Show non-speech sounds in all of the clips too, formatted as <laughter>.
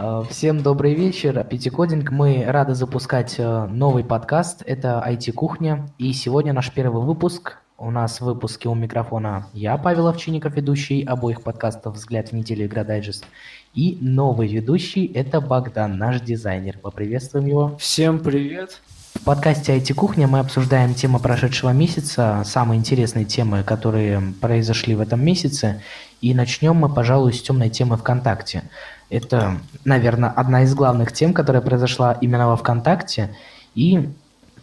Э, всем добрый вечер. Пятикодинг. Мы рады запускать э, новый подкаст. Это IT-кухня. И сегодня наш первый выпуск. У нас в выпуске у микрофона я, Павел Овчинников, ведущий обоих подкастов «Взгляд в неделю. Игра Дайджест». И новый ведущий – это Богдан, наш дизайнер. Поприветствуем его. Всем привет. В подкасте IT-кухня мы обсуждаем темы прошедшего месяца, самые интересные темы, которые произошли в этом месяце. И начнем мы, пожалуй, с темной темы ВКонтакте. Это, наверное, одна из главных тем, которая произошла именно во ВКонтакте. И,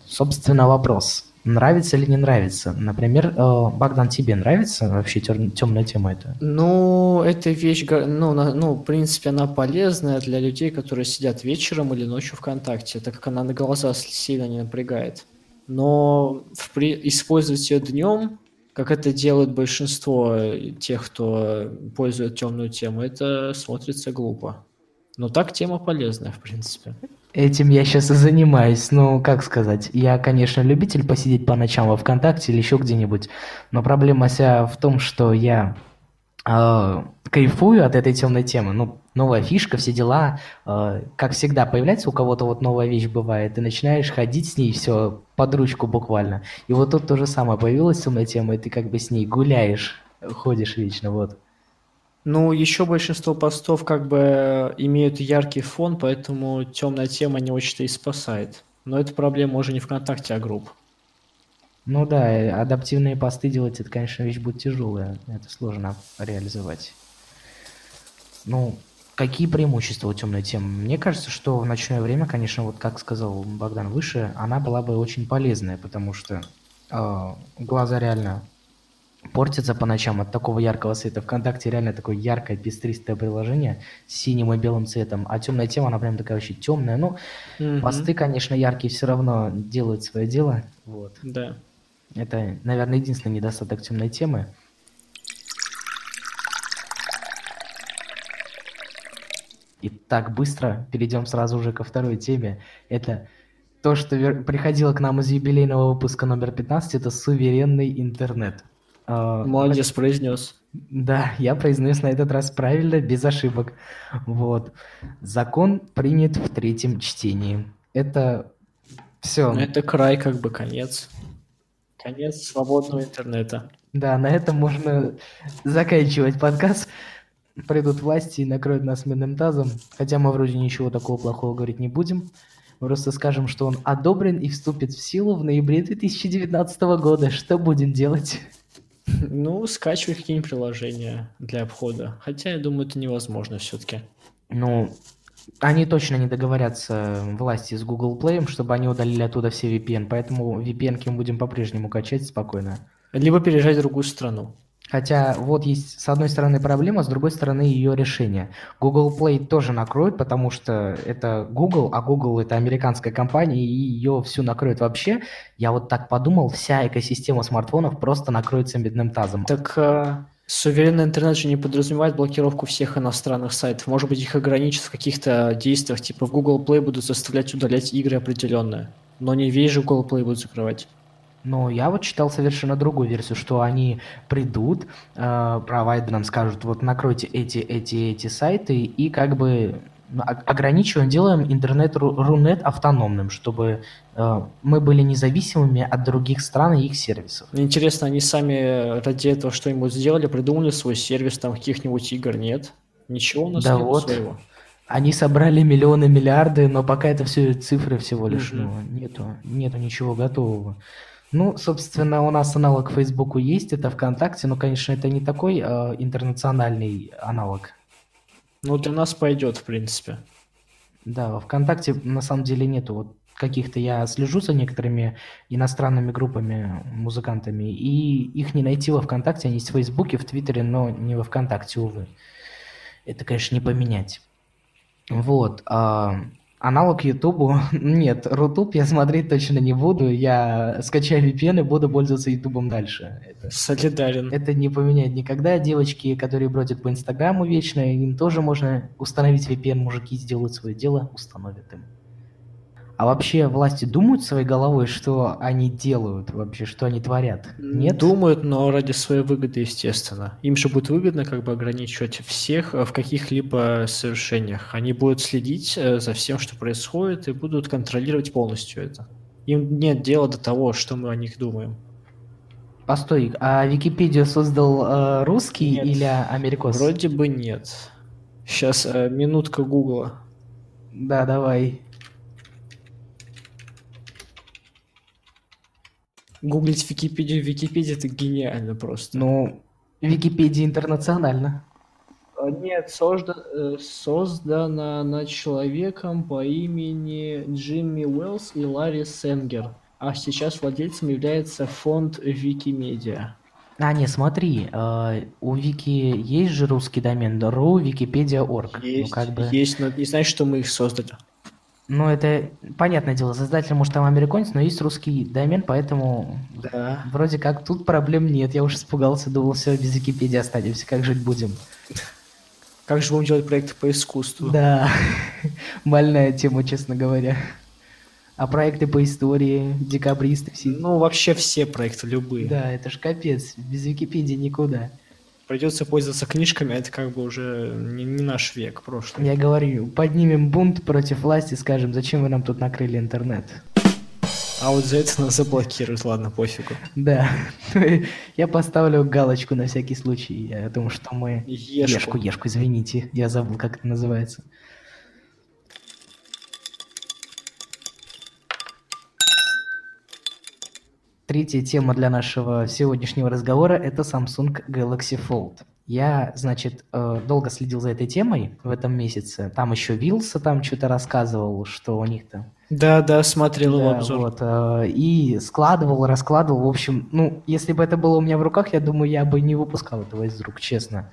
собственно, вопрос, нравится или не нравится? Например, э, Богдан, тебе нравится вообще темная тема эта? Ну, эта вещь, ну, на, ну, в принципе, она полезная для людей, которые сидят вечером или ночью ВКонтакте, так как она на глаза сильно не напрягает. Но в, при, использовать ее днем как это делает большинство тех, кто пользует темную тему, это смотрится глупо. Но так тема полезная, в принципе. Этим я сейчас и занимаюсь. Ну, как сказать, я, конечно, любитель посидеть по ночам во ВКонтакте или еще где-нибудь, но проблема вся в том, что я э, кайфую от этой темной темы. Ну, новая фишка, все дела. Э, как всегда, появляется у кого-то вот новая вещь бывает, ты начинаешь ходить с ней все под ручку буквально. И вот тут то же самое, появилась темная тема, и ты как бы с ней гуляешь, ходишь вечно, вот. Ну, еще большинство постов как бы имеют яркий фон, поэтому темная тема не очень-то и спасает. Но это проблема уже не ВКонтакте, а групп. Ну да, адаптивные посты делать, это, конечно, вещь будет тяжелая. Это сложно реализовать. Ну, какие преимущества у темной темы? Мне кажется, что в ночное время, конечно, вот как сказал Богдан выше, она была бы очень полезная, потому что э, глаза реально портятся по ночам от такого яркого света. Вконтакте реально такое яркое, пестристое приложение с синим и белым цветом, а темная тема, она прям такая вообще темная. Ну, угу. посты, конечно, яркие все равно делают свое дело. Вот. Да. Это, наверное, единственный недостаток темной темы. И так быстро перейдем сразу же ко второй теме. Это то, что приходило к нам из юбилейного выпуска номер 15, это суверенный интернет. А, Молодец, произнес. Да, я произнес на этот раз правильно, без ошибок. Вот. Закон принят в третьем чтении. Это все. Это край, как бы конец. Конец свободного интернета. Да, на этом можно заканчивать подкаст придут власти и накроют нас медным тазом, хотя мы вроде ничего такого плохого говорить не будем. Мы просто скажем, что он одобрен и вступит в силу в ноябре 2019 года. Что будем делать? Ну, скачивать какие-нибудь приложения для обхода. Хотя, я думаю, это невозможно все-таки. Ну, они точно не договорятся власти с Google Play, чтобы они удалили оттуда все VPN, поэтому VPN мы будем по-прежнему качать спокойно. Либо переезжать в другую страну. Хотя вот есть с одной стороны проблема, с другой стороны ее решение. Google Play тоже накроют, потому что это Google, а Google это американская компания, и ее всю накроют вообще. Я вот так подумал, вся экосистема смартфонов просто накроется медным тазом. Так э, суверенный интернет же не подразумевает блокировку всех иностранных сайтов. Может быть, их ограничат в каких-то действиях, типа в Google Play будут заставлять удалять игры определенные. Но не весь же Google Play будут закрывать. Но я вот читал совершенно другую версию, что они придут, э, провайдерам скажут, вот накройте эти, эти, эти сайты и как бы ограничиваем, делаем интернет-рунет автономным, чтобы э, мы были независимыми от других стран и их сервисов. Интересно, они сами ради этого что-нибудь сделали, придумали свой сервис там каких-нибудь игр, нет? Ничего у нас да нет вот. своего. Они собрали миллионы, миллиарды, но пока это все цифры всего лишь, mm-hmm. ну, нету, нету ничего готового. Ну, собственно, у нас аналог Фейсбуку есть, это ВКонтакте, но, конечно, это не такой э, интернациональный аналог. Ну, для нас пойдет, в принципе. Да, во ВКонтакте на самом деле нету вот каких-то, я слежу за некоторыми иностранными группами, музыкантами, и их не найти во ВКонтакте, они есть в Фейсбуке, в Твиттере, но не во ВКонтакте, увы. Это, конечно, не поменять. Вот. А, Аналог Ютубу? <laughs> Нет, Рутуб я смотреть точно не буду. Я скачаю VPN и буду пользоваться Ютубом дальше. Это, Солидарен. Это не поменяет никогда. Девочки, которые бродят по Инстаграму вечно, им тоже можно установить VPN. Мужики сделают свое дело, установят им. А вообще власти думают своей головой, что они делают вообще, что они творят? Нет? Думают, но ради своей выгоды, естественно. Им же будет выгодно как бы ограничивать всех в каких-либо совершениях. Они будут следить э, за всем, что происходит, и будут контролировать полностью это. Им нет дела до того, что мы о них думаем. Постой, а Википедию создал э, русский Нет. или америкос? Вроде бы нет. Сейчас э, минутка гугла. Да, давай. Гуглить Википедию в Википедии это гениально просто. Ну, Википедия интернационально. А, Нет, созда- э, создана она человеком по имени Джимми Уэллс и Ларри Сенгер. А сейчас владельцем является фонд Викимедиа. А, не, смотри, э, у Вики есть же русский домен, ru wikipedia.org. Есть, ну, как бы, есть, но не значит, что мы их создали. Ну, это понятное дело, создатель, может, там американец, но есть русский домен, поэтому Да. вроде как тут проблем нет. Я уж испугался, думал, все, без Википедии останемся, как жить будем? Как же будем делать проекты по искусству? Да, <laughs> больная тема, честно говоря. А проекты по истории, декабристы все. Ну, вообще все проекты, любые. Да, это ж капец, без Википедии никуда. Придется пользоваться книжками, а это как бы уже не, не наш век, прошлый. Я говорю, поднимем бунт против власти, скажем, зачем вы нам тут накрыли интернет? А вот за это нас заблокируют, ладно, пофигу. Да, <laughs> я поставлю галочку на всякий случай о том, что мы... Ешку. Ешку, ешку, извините, я забыл, как это называется. Третья тема для нашего сегодняшнего разговора – это Samsung Galaxy Fold. Я, значит, э, долго следил за этой темой в этом месяце. Там еще Вилса там что-то рассказывал, что у них там Да, да, смотрел его да, обзор. вот, э, и складывал, раскладывал. В общем, ну, если бы это было у меня в руках, я думаю, я бы не выпускал этого из рук, честно.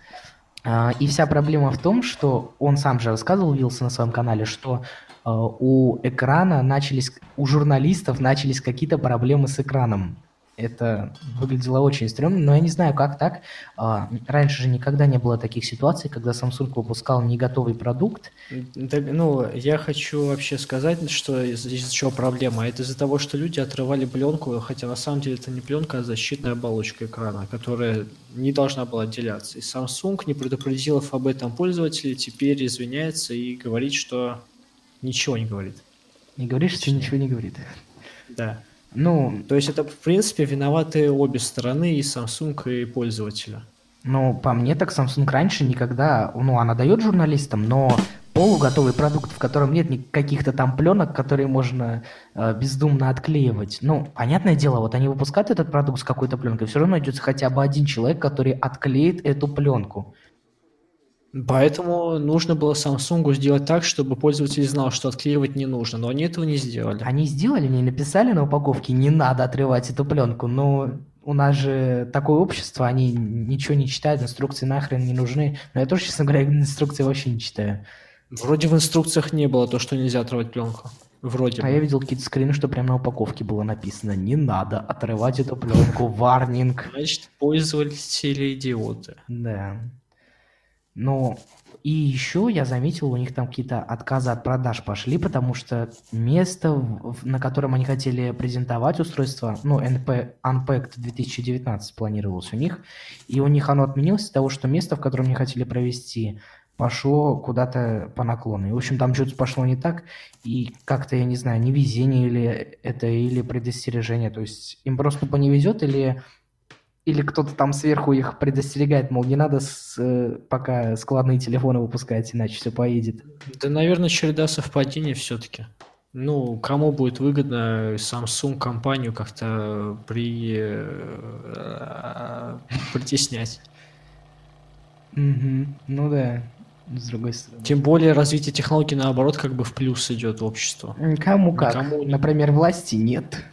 А, И вся проблема в том, что он сам же рассказывал, Вилсон на своем канале, что э, у экрана начались, у журналистов начались какие-то проблемы с экраном. Это выглядело очень стрёмно, но я не знаю, как так. А, Раньше же никогда не было таких ситуаций, когда Samsung выпускал не готовый продукт, ну, я хочу вообще сказать, что из- из-за чего проблема. Это из-за того, что люди отрывали пленку, хотя на самом деле это не пленка, а защитная оболочка экрана, которая не должна была отделяться. И Samsung, не предупредив об этом пользователей, теперь извиняется и говорит, что ничего не говорит. не говоришь, что ничего не говорит. Да. Ну, То есть это, в принципе, виноваты обе стороны, и Samsung, и пользователя. Ну, по мне так Samsung раньше никогда, ну, она дает журналистам, но полуготовый продукт, в котором нет каких-то там пленок, которые можно э, бездумно отклеивать. Ну, понятное дело, вот они выпускают этот продукт с какой-то пленкой, все равно найдется хотя бы один человек, который отклеит эту пленку. Поэтому нужно было Samsung сделать так, чтобы пользователь знал, что отклеивать не нужно, но они этого не сделали. Они сделали, они написали на упаковке, не надо отрывать эту пленку, но у нас же такое общество, они ничего не читают, инструкции нахрен не нужны. Но я тоже, честно говоря, инструкции вообще не читаю. Вроде в инструкциях не было то, что нельзя отрывать пленку. Вроде А бы. я видел какие-то скрины, что прямо на упаковке было написано «Не надо отрывать эту пленку, варнинг». Значит, пользователи идиоты. Да. Ну, и еще я заметил, у них там какие-то отказы от продаж пошли, потому что место, на котором они хотели презентовать устройство, ну, NP, Unpacked 2019 планировалось у них, и у них оно отменилось из-за того, что место, в котором они хотели провести, пошло куда-то по наклону. И, в общем, там что-то пошло не так, и как-то, я не знаю, невезение или это, или предостережение. То есть им просто тупо не везет, или, или кто-то там сверху их предостерегает, мол, не надо с, э, пока складные телефоны выпускать, иначе все поедет. Да, наверное, череда совпадений все-таки. Ну, кому будет выгодно Samsung компанию как-то при... э, притеснять? Мгм. Ну да, с другой стороны. Тем более развитие технологий, наоборот, как бы в плюс идет в общество. Кому как. Никому Например, власти нет.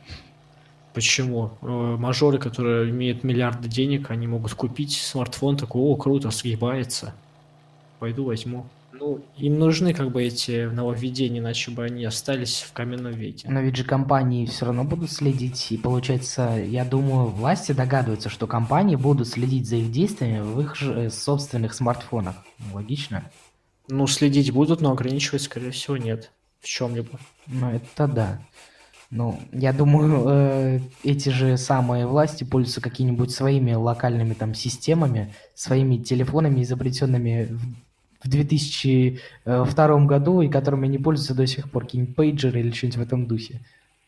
Почему? Э, Мажоры, которые имеют миллиарды денег, они могут купить смартфон, такой, о, круто, сгибается. Пойду возьму. Ну, им нужны как бы эти нововведения, иначе бы они остались в каменном веке. Но ведь же компании все равно будут следить. И получается, я думаю, власти догадываются, что компании будут следить за их действиями в их же э, собственных смартфонах. Логично. Ну, следить будут, но ограничивать, скорее всего, нет. в чем-либо. Ну, это да. Ну, я думаю, э, эти же самые власти пользуются какими-нибудь своими локальными там системами, своими телефонами, изобретенными в, в 2002 году, и которыми они пользуются до сих пор, какие-нибудь пейджеры или что-нибудь в этом духе.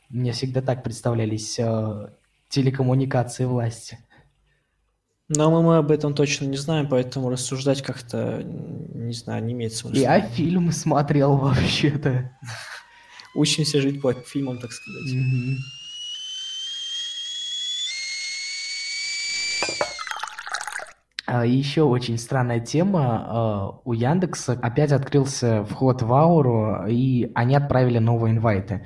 Мне всегда так представлялись э, телекоммуникации власти. Но мы, мы об этом точно не знаем, поэтому рассуждать как-то, не знаю, не имеет смысла. Я фильм смотрел вообще-то. Учимся жить по фильмам, так сказать. А, Еще очень странная тема. а, У Яндекса опять открылся вход в Ауру, и они отправили новые инвайты.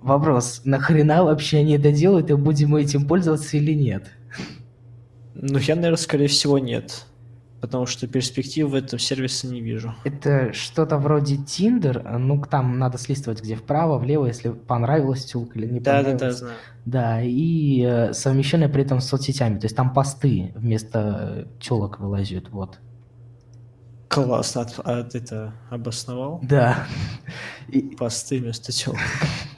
Вопрос, нахрена вообще они это делают, и будем мы этим пользоваться или нет? Ну, я, наверное, скорее всего, нет. Потому что перспектив в этом сервисе не вижу. Это что-то вроде Tinder, ну там надо слистывать где вправо, влево, если понравилась тёлка или не Да-да-да, понравилась. знаю. Да, и э, совмещенное при этом с соцсетями, то есть там посты вместо телок вылазят, вот. Классно, от, от это обосновал. Да. И- Посты вместо тел. <laughs>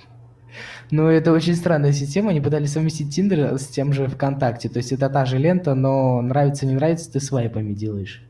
ну, это очень странная система, они пытались совместить Tinder с тем же ВКонтакте, то есть это та же лента, но нравится, не нравится, ты свайпами делаешь.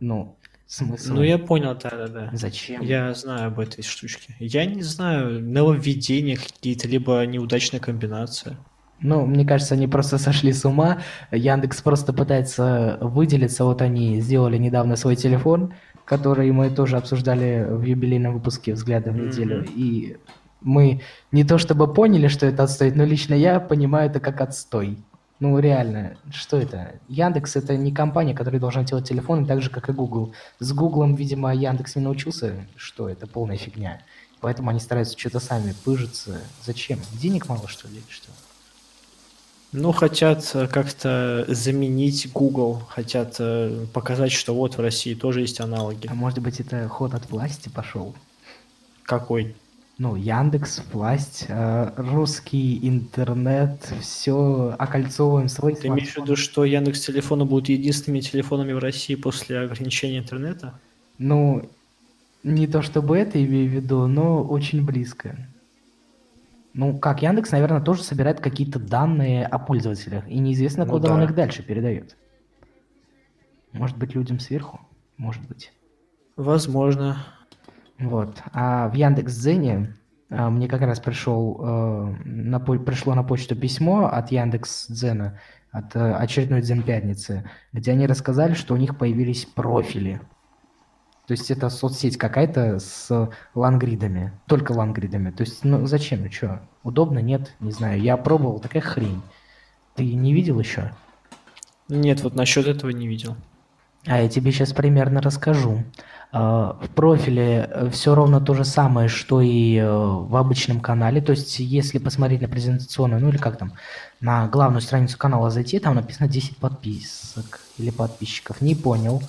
Ну, смысл? Ну, я понял, да-да-да. Зачем? Я знаю об этой штучке. Я не знаю, нововведения какие-то, либо неудачная комбинация. Ну, мне кажется, они просто сошли с ума. Яндекс просто пытается выделиться. Вот они сделали недавно свой телефон, который мы тоже обсуждали в юбилейном выпуске «Взгляды в неделю». Мгм. И мы не то чтобы поняли, что это отстой, но лично я понимаю это как отстой. Ну, реально, что это? Яндекс это не компания, которая должна делать телефоны так же, как и Google. С Гуглом, видимо, Яндекс не научился, что это полная фигня. Поэтому они стараются что-то сами пыжиться. Зачем? Денег мало, что ли, или что? Ну, хотят э, как-то заменить Google, хотят э, показать, что вот в России тоже есть аналоги. А может быть, это ход от власти пошел? Какой? Ну, Яндекс, власть, э, русский интернет, все окольцовываем свой Ты имеешь в виду, что Яндекс телефоны будут единственными телефонами в России после ограничения интернета? Ну, не то чтобы это имею в виду, но очень близко. Ну, как, Яндекс, наверное, тоже собирает какие-то данные о пользователях, и неизвестно, Ну куда да. он их дальше передает. Может быть, людям сверху? Может быть. Возможно. Вот. А в Яндекс.Дзене а, мне как раз пришел, э, на, пришло на почту письмо от Яндекс.Дзена, от э, очередной Дзен пятницы, где они рассказали, что у них появились профили. То есть это соцсеть какая-то с лангридами, только лангридами. То есть, ну зачем, ну что, удобно, нет, не знаю. Я пробовал, такая хрень. Ты не видел еще? Нет, вот насчет этого не видел. А я тебе сейчас примерно расскажу. А, В профиле все ровно то же самое, что и э, в обычном канале. То есть, если посмотреть на презентационную, ну или как там, на главную страницу канала зайти, там написано 10 подписок или подписчиков. Не понял.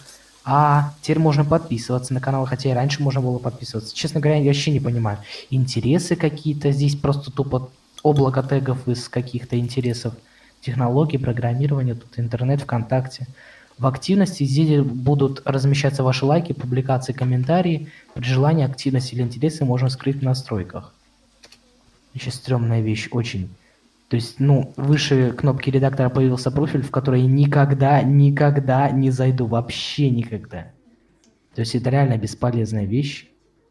А теперь можно подписываться на канал, хотя и раньше можно было подписываться. Честно говоря, я вообще не понимаю. Интересы какие-то здесь просто тупо облако тегов из каких-то интересов. Технологии, программирование, тут интернет, ВКонтакте. В активности здесь будут размещаться ваши лайки, публикации, комментарии. При желании активность или интересы можно скрыть в настройках. Еще стрёмная вещь, очень. То есть, ну, выше кнопки редактора появился профиль, в который я никогда, никогда не зайду. Вообще никогда. То есть это реально бесполезная вещь.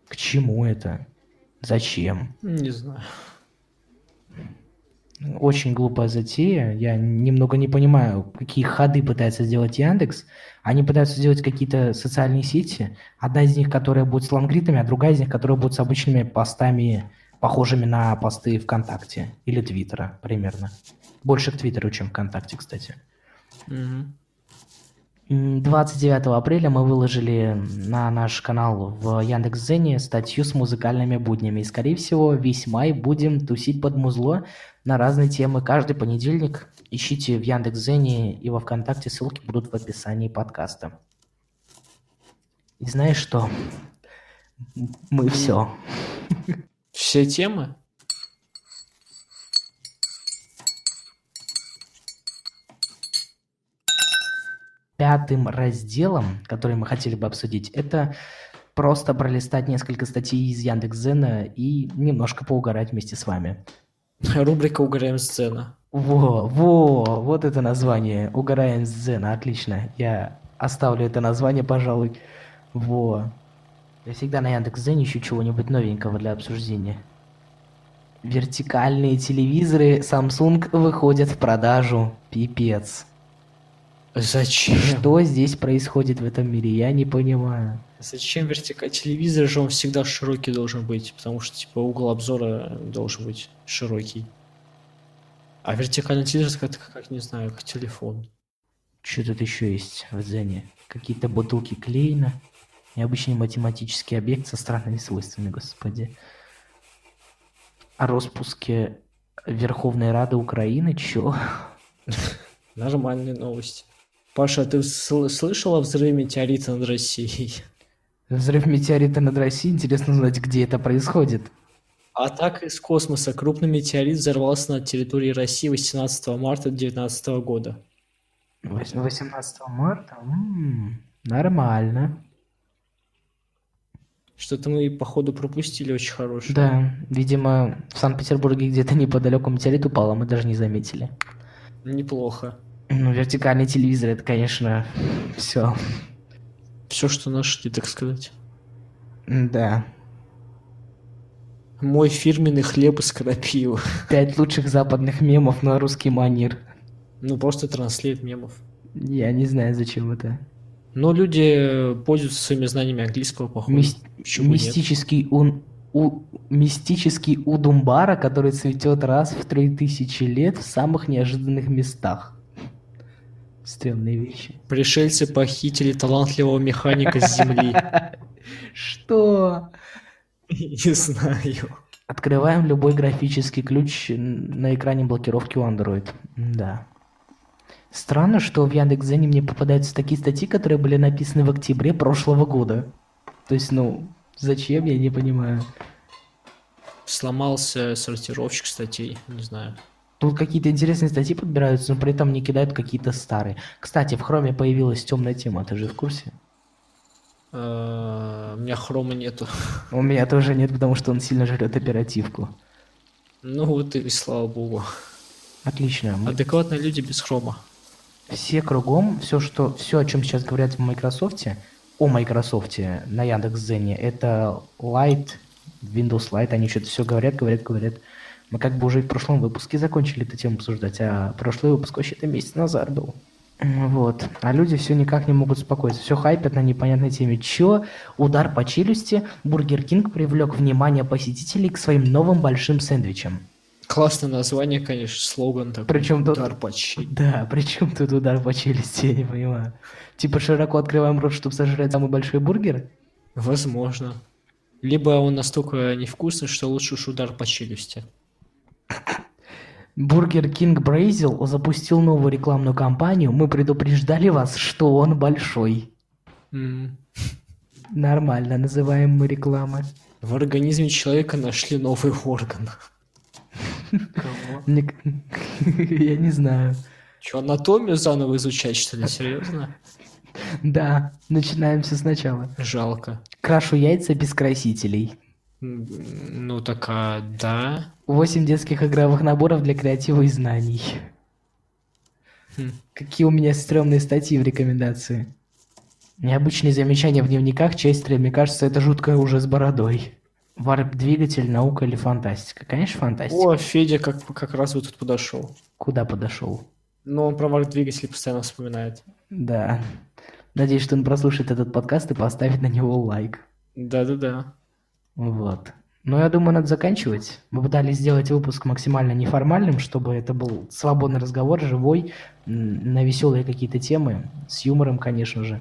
К чему это? Зачем? Не знаю. Очень глупая затея. Я немного не понимаю, какие ходы пытается сделать Яндекс. Они пытаются сделать какие-то социальные сети. Одна из них, которая будет с лангритами, а другая из них, которая будет с обычными постами, похожими на посты ВКонтакте или Твиттера примерно. Больше к Твиттеру, чем ВКонтакте, кстати. Мгм. М, 29 апреля мы выложили на наш канал в Яндекс.Зене статью с музыкальными буднями. И, скорее всего, весь май будем тусить под музло на разные темы. Каждый понедельник ищите в Яндекс.Зене и во Вконтакте. Ссылки будут в описании подкаста. И знаешь что? Мы все. Все темы? Пятым разделом, который мы хотели бы обсудить, это просто пролистать несколько статей из Яндекс.Зена и немножко поугарать вместе с вами. Рубрика «Угораем с Дзена». Во, во, вот это название. Угораем с Дзена, отлично. Я оставлю это название, пожалуй. Во. Я всегда на Яндекс.Зене ищу чего-нибудь новенького для обсуждения. Вертикальные телевизоры Samsung выходят в продажу. Пипец. Зачем? Что здесь происходит в этом мире? Я не понимаю. Зачем вертикальный телевизор же он всегда широкий должен быть, потому что типа угол обзора должен быть широкий. А вертикальный телевизор как, как не знаю, как телефон. Что тут еще есть в Дзене? Какие-то бутылки Клейна. Необычный математический объект со странными свойствами, господи. О распуске Верховной Рады Украины? Чё? <laughs> Нормальные новости. Паша, ты сл- слышал о взрыве метеорита над Россией? Взрыв метеорита над Россией. Интересно знать, где это происходит. Атака из космоса. Крупный метеорит взорвался на территории России 18 марта 2019 года. Вось- 18 марта? М, нормально. Что-то мы, походу, пропустили очень хорошее. Да, видимо, в Санкт-Петербурге где-то неподалеку метеорит упал, а мы даже не заметили. Неплохо. Ну, вертикальный телевизор, это, конечно, все. Все, что нашли, так сказать. Да. Мой фирменный хлеб из крапивы. Пять лучших западных мемов на русский манер. Ну, просто транслейт мемов. Я не знаю, зачем это. Но люди пользуются своими знаниями английского, походу. Нет? мистический, ун- у- мистический удумбара, который цветет раз в три тысячи лет в самых неожиданных местах. Стрёмные вещи. Пришельцы похитили талантливого механика с Земли. <laughs> Что? Не знаю. Открываем любой графический ключ на экране блокировки у Android. Да. Странно, что в Яндекс.Зене мне попадаются такие статьи, которые были написаны в октябре прошлого года. То есть, ну, зачем, я не понимаю. Сломался сортировщик статей, не знаю. Тут какие-то интересные статьи подбираются, но при этом не кидают какие-то старые. Кстати, в Хроме появилась темная тема, ты же в курсе? Э, У меня хрома нету. <laughs> У меня тоже нет, потому что он сильно жрет оперативку. Ну вот и слава богу. Отлично. Мы Адекватные люди без хрома. все кругом, все, что, все, о чем сейчас говорят в Microsoft, о Microsoft на Яндекс.Зене, это Light, Windows Light, они что-то все говорят, говорят, говорят. Мы как бы уже в прошлом выпуске закончили эту тему обсуждать, а прошлый выпуск вообще-то месяц назад был. Вот. А люди все никак не могут успокоиться. Все хайпят на непонятной теме. Чё? Удар по челюсти. Бургер Кинг привлек внимание посетителей к своим новым большим сэндвичам. Классное название, конечно, слоган такой. Причем тут- Удар по щи- Да, причем тут удар по челюсти, я не понимаю. Типа широко открываем рот, чтобы сожрать самый большой бургер? Возможно. Либо он настолько невкусный, что лучше уж удар по челюсти. Burger King Brazil запустил новую рекламную кампанию. Мы предупреждали вас, что он большой. М. Нормально называем мы рекламы. В организме человека нашли новый орган. Кого? <laughs> Я не знаю. Че, анатомию заново изучать, что ли? Серьезно? Да, начинаем все сначала. Жалко. Крашу яйца без красителей. Ну так, а, да. 8 детских игровых наборов для креатива и знаний. Хм. Какие у меня стрёмные статьи в рекомендации. Необычные замечания в дневниках Честера, мне кажется, это жутко уже с бородой. Варп-двигатель, наука или фантастика? Конечно, фантастика. О, Федя как, как раз вот тут подошел. Куда подошел? Но он про двигатель постоянно вспоминает. Да. Надеюсь, что он прослушает этот подкаст и поставит на него лайк. Да-да-да. Вот. Ну, я думаю, надо заканчивать. Мы пытались сделать выпуск максимально неформальным, чтобы это был свободный разговор, живой, на веселые какие-то темы, с юмором, конечно же.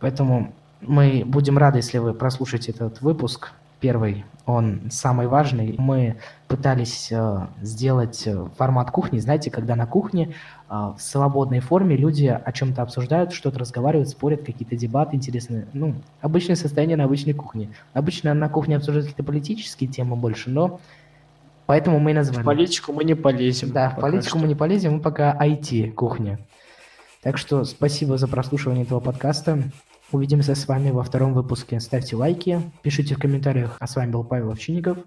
Поэтому мы будем рады, если вы прослушаете этот выпуск. Первый, он самый важный. Мы пытались э, сделать э, формат кухни, знаете, когда на кухне э, в свободной форме люди о чем-то обсуждают, что-то разговаривают, спорят, какие-то дебаты интересные. Ну, обычное состояние на обычной кухне. Обычно на кухне обсуждают какие-то политические темы больше, но поэтому мы и В назвали. политику мы не полезем. Да, в политику что. мы не полезем, мы пока IT-кухня. Так что спасибо за прослушивание этого подкаста. Увидимся с вами во втором выпуске. Ставьте лайки, пишите в комментариях. А с вами был Павел Овчинников.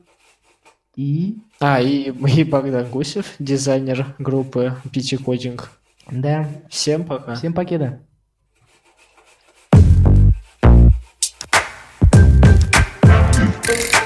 И... А, и, и Богдан Гусев, дизайнер группы PT Coding. Да. Всем пока. Всем покеда. Кикай.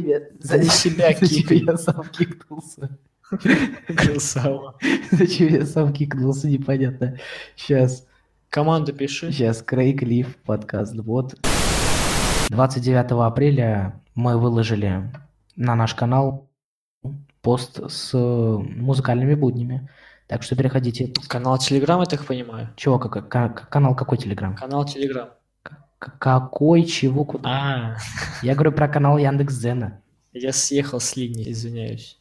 Я... За себя <laughs> кикай. я сам кикнулся? Красава. <laughs> Зачем я сам кикнулся, непонятно. Сейчас, Команду пиши. сейчас, Крейг Лив, подкаст. Вот. 29 апреля мы выложили на наш канал пост с музыкальными буднями. Так что переходите. Канал Телеграм, я так понимаю. Чего, как, как- канал какой Телеграм? Канал Телеграм. Какой, чего, куда? А. Я говорю про канал Яндекс Яндекс.Дзена. Я съехал с линии, извиняюсь.